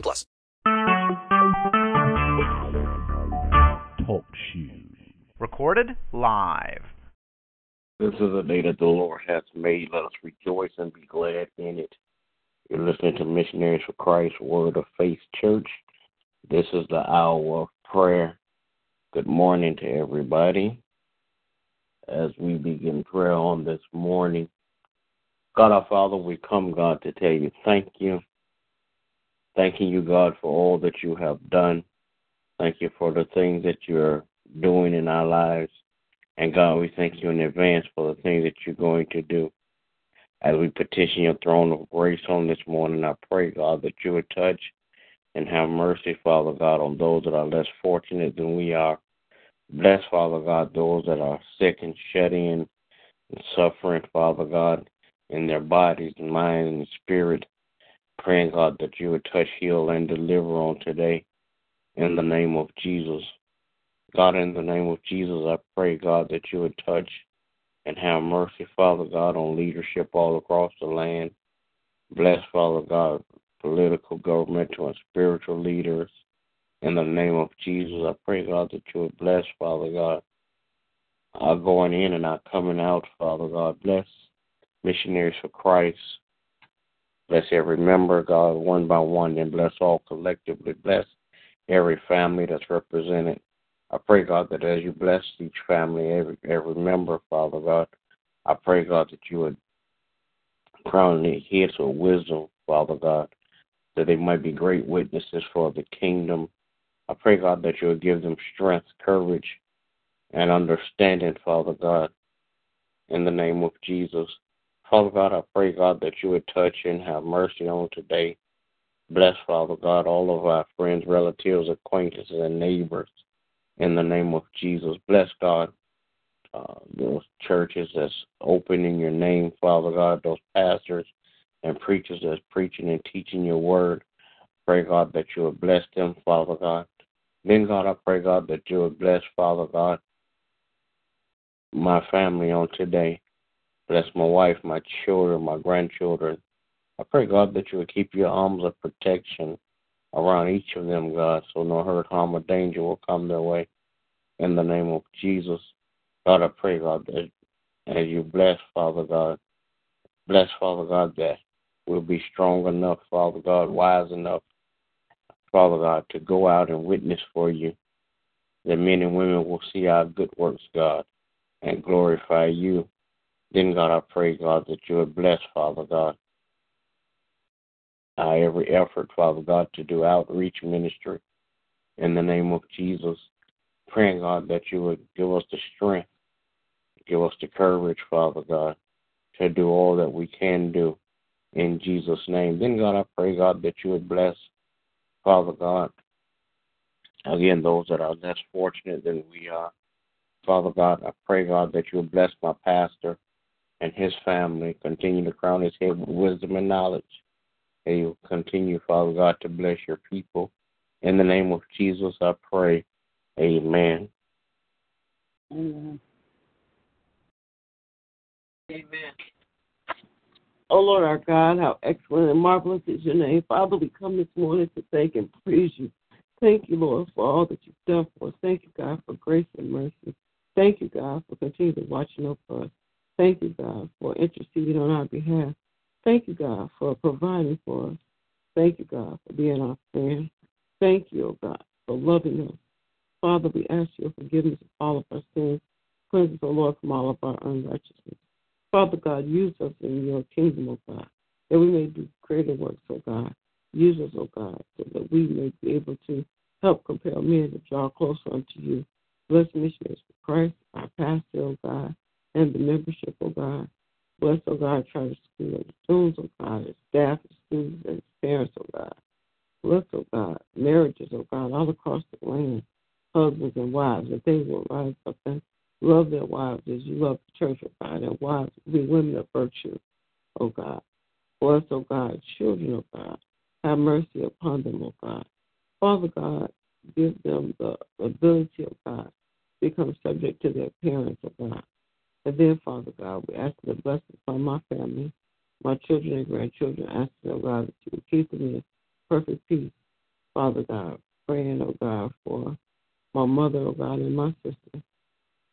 plus. Talk shoes. Recorded live. This is a day that the Lord has made. Let us rejoice and be glad in it. You're listening to Missionaries for Christ Word of Faith Church. This is the hour of prayer. Good morning to everybody. As we begin prayer on this morning, God our Father, we come, God, to tell you thank you. Thanking you, God, for all that you have done. Thank you for the things that you're doing in our lives. And God, we thank you in advance for the things that you're going to do. As we petition your throne of grace on this morning, I pray, God, that you would touch and have mercy, Father God, on those that are less fortunate than we are. Bless, Father God, those that are sick and shut in and suffering, Father God, in their bodies, mind, and spirit. Praying, God, that you would touch, heal, and deliver on today in the name of Jesus. God, in the name of Jesus, I pray, God, that you would touch and have mercy, Father God, on leadership all across the land. Bless, Father God, political, governmental, and spiritual leaders. In the name of Jesus, I pray, God, that you would bless, Father God, our going in and our coming out, Father God. Bless missionaries for Christ. Bless every member, God, one by one, and bless all collectively. Bless every family that's represented. I pray, God, that as you bless each family, every every member, Father God, I pray, God, that you would crown their heads with wisdom, Father God, that they might be great witnesses for the kingdom I pray, God, that you would give them strength, courage, and understanding, Father God, in the name of Jesus. Father God, I pray, God, that you would touch and have mercy on today. Bless, Father God, all of our friends, relatives, acquaintances, and neighbors in the name of Jesus. Bless, God, uh, those churches that's open in your name, Father God, those pastors and preachers that's preaching and teaching your word. Pray, God, that you would bless them, Father God. Then, God, I pray, God, that you would bless, Father God, my family on today. Bless my wife, my children, my grandchildren. I pray, God, that you would keep your arms of protection around each of them, God, so no hurt, harm, or danger will come their way. In the name of Jesus, God, I pray, God, that as you bless, Father God, bless, Father God, that we'll be strong enough, Father God, wise enough Father God, to go out and witness for you, that men and women will see our good works, God, and glorify you. Then, God, I pray, God, that you would bless, Father God, our every effort, Father God, to do outreach ministry in the name of Jesus. Praying, God, that you would give us the strength, give us the courage, Father God, to do all that we can do in Jesus' name. Then, God, I pray, God, that you would bless Father God, again, those that are less fortunate than we are. Father God, I pray, God, that you will bless my pastor and his family. Continue to crown his head with wisdom and knowledge. And you continue, Father God, to bless your people. In the name of Jesus, I pray. Amen. Amen. Amen. Oh Lord our God, how excellent and marvelous is your name. Father, we come this morning to thank and praise you. Thank you, Lord, for all that you've done for us. Thank you, God, for grace and mercy. Thank you, God, for continuing watching over us. Thank you, God, for interceding on our behalf. Thank you, God, for providing for us. Thank you, God, for being our friend. Thank you, oh God, for loving us. Father, we ask your forgiveness of all of our sins. Cleanse us, O Lord, from all of our unrighteousness. Father God, use us in your kingdom, O God, that we may do greater works, O God. Use us, O God, so that we may be able to help compel men to draw closer unto you. Bless missionaries for Christ, our pastor, O God, and the membership, O God. Bless, O God, charter school and students, O oh God, his staff, his students, and parents, O God. Bless, oh God, marriages, oh God, all across the land, husbands and wives, that they will rise up and love their wives as you love the church, oh God, and wives be women of virtue, oh God. Bless, oh God, children, oh God. Have mercy upon them, oh God. Father God, give them the ability, oh God, become subject to their parents, oh God. Then, Father God, we ask the blessings upon my family, my children and grandchildren, asking, oh God, that you would keep them in perfect peace. Father God, praying, oh God, for my mother, oh God, and my sister.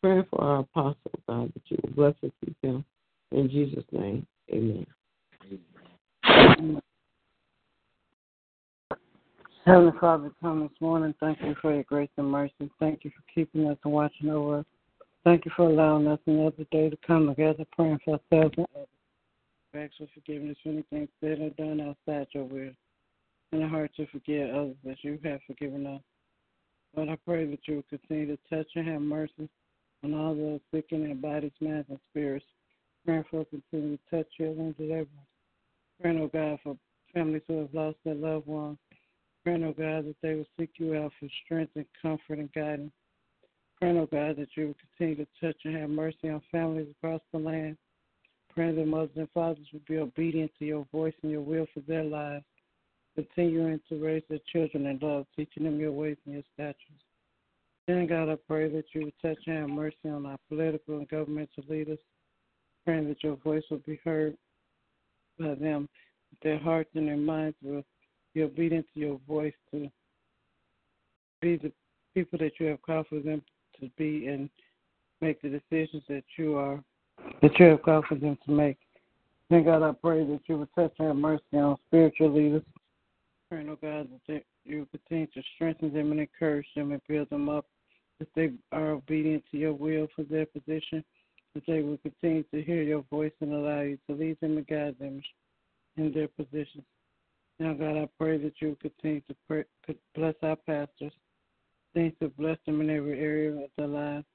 Praying for our apostle, oh God, that you will bless and keep him. In Jesus' name, amen. Heavenly Father, come this morning. Thank you for your grace and mercy. Thank you for keeping us and watching over us. Thank you for allowing us another day to come together, praying for ourselves and others. Thanks for forgiveness for anything said or done outside your will. And a heart to forgive others as you have forgiven us. Lord, I pray that you will continue to touch and have mercy on all those sick in their bodies, minds, and spirits. Praying for continue to touch, heal, and deliver. Praying, oh God, for families who have lost their loved ones. Praying, oh God, that they will seek you out for strength and comfort and guidance. Praying, oh God, that you will continue to touch and have mercy on families across the land. Praying that mothers and fathers will be obedient to your voice and your will for their lives. Continuing to raise their children in love, teaching them your ways and your statutes. Then, God, I pray that you would touch and have mercy on our political and governmental leaders. Praying that your voice will be heard by them, that their hearts and their minds will be obedient to your voice to be the people that you have called for them to be and make the decisions that you are that you have called for them to make. Then God, I pray that you would touch and have mercy on spiritual leaders. Praying, oh God, that you continue to strengthen them and encourage them and build them up, that they are obedient to your will for their position, that they will continue to hear your voice and allow you to lead them and guide them in their positions. Now, God, I pray that you continue to pray, bless our pastors, continue to bless them in every area of their lives,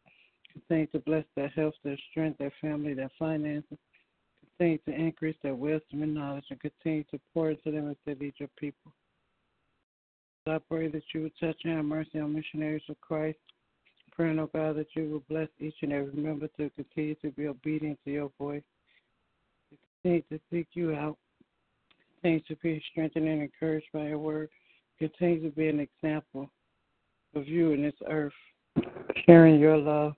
continue to bless their health, their strength, their family, their finances, continue to increase their wisdom and knowledge, and continue to pour into them as they lead your people. I pray that you would touch and have mercy on missionaries of Christ. Praying, oh God, that you will bless each and every member to continue to be obedient to your voice, continue to seek you out, continue to be strengthened and encouraged by your word, continue to be an example of you in this earth, sharing your love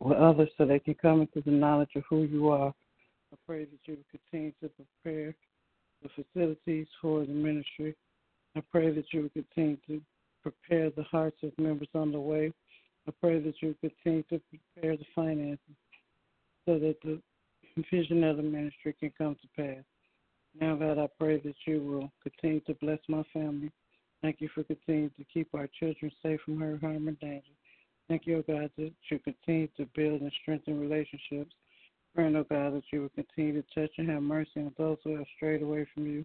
with others so they can come into the knowledge of who you are. I pray that you will continue to prepare the facilities for the ministry. I pray that you will continue to prepare the hearts of members on the way. I pray that you will continue to prepare the finances so that the vision of the ministry can come to pass. Now, God, I pray that you will continue to bless my family. Thank you for continuing to keep our children safe from hurt, harm, and danger. Thank you, oh God, that you continue to build and strengthen relationships. Praying, oh God, that you will continue to touch and have mercy on those who have strayed away from you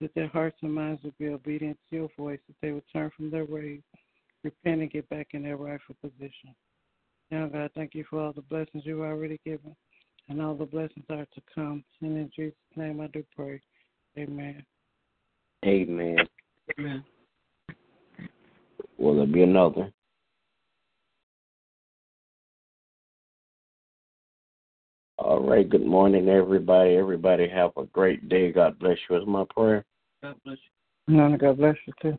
that their hearts and minds would be obedient to your voice, that they would turn from their ways, repent, and get back in their rightful position. Now, God, thank you for all the blessings you've already given, and all the blessings are to come. And in Jesus' name I do pray. Amen. Amen. Amen. Will there be another? All right. Good morning, everybody. Everybody have a great day. God bless you. Is my prayer. God bless you. And God bless you too.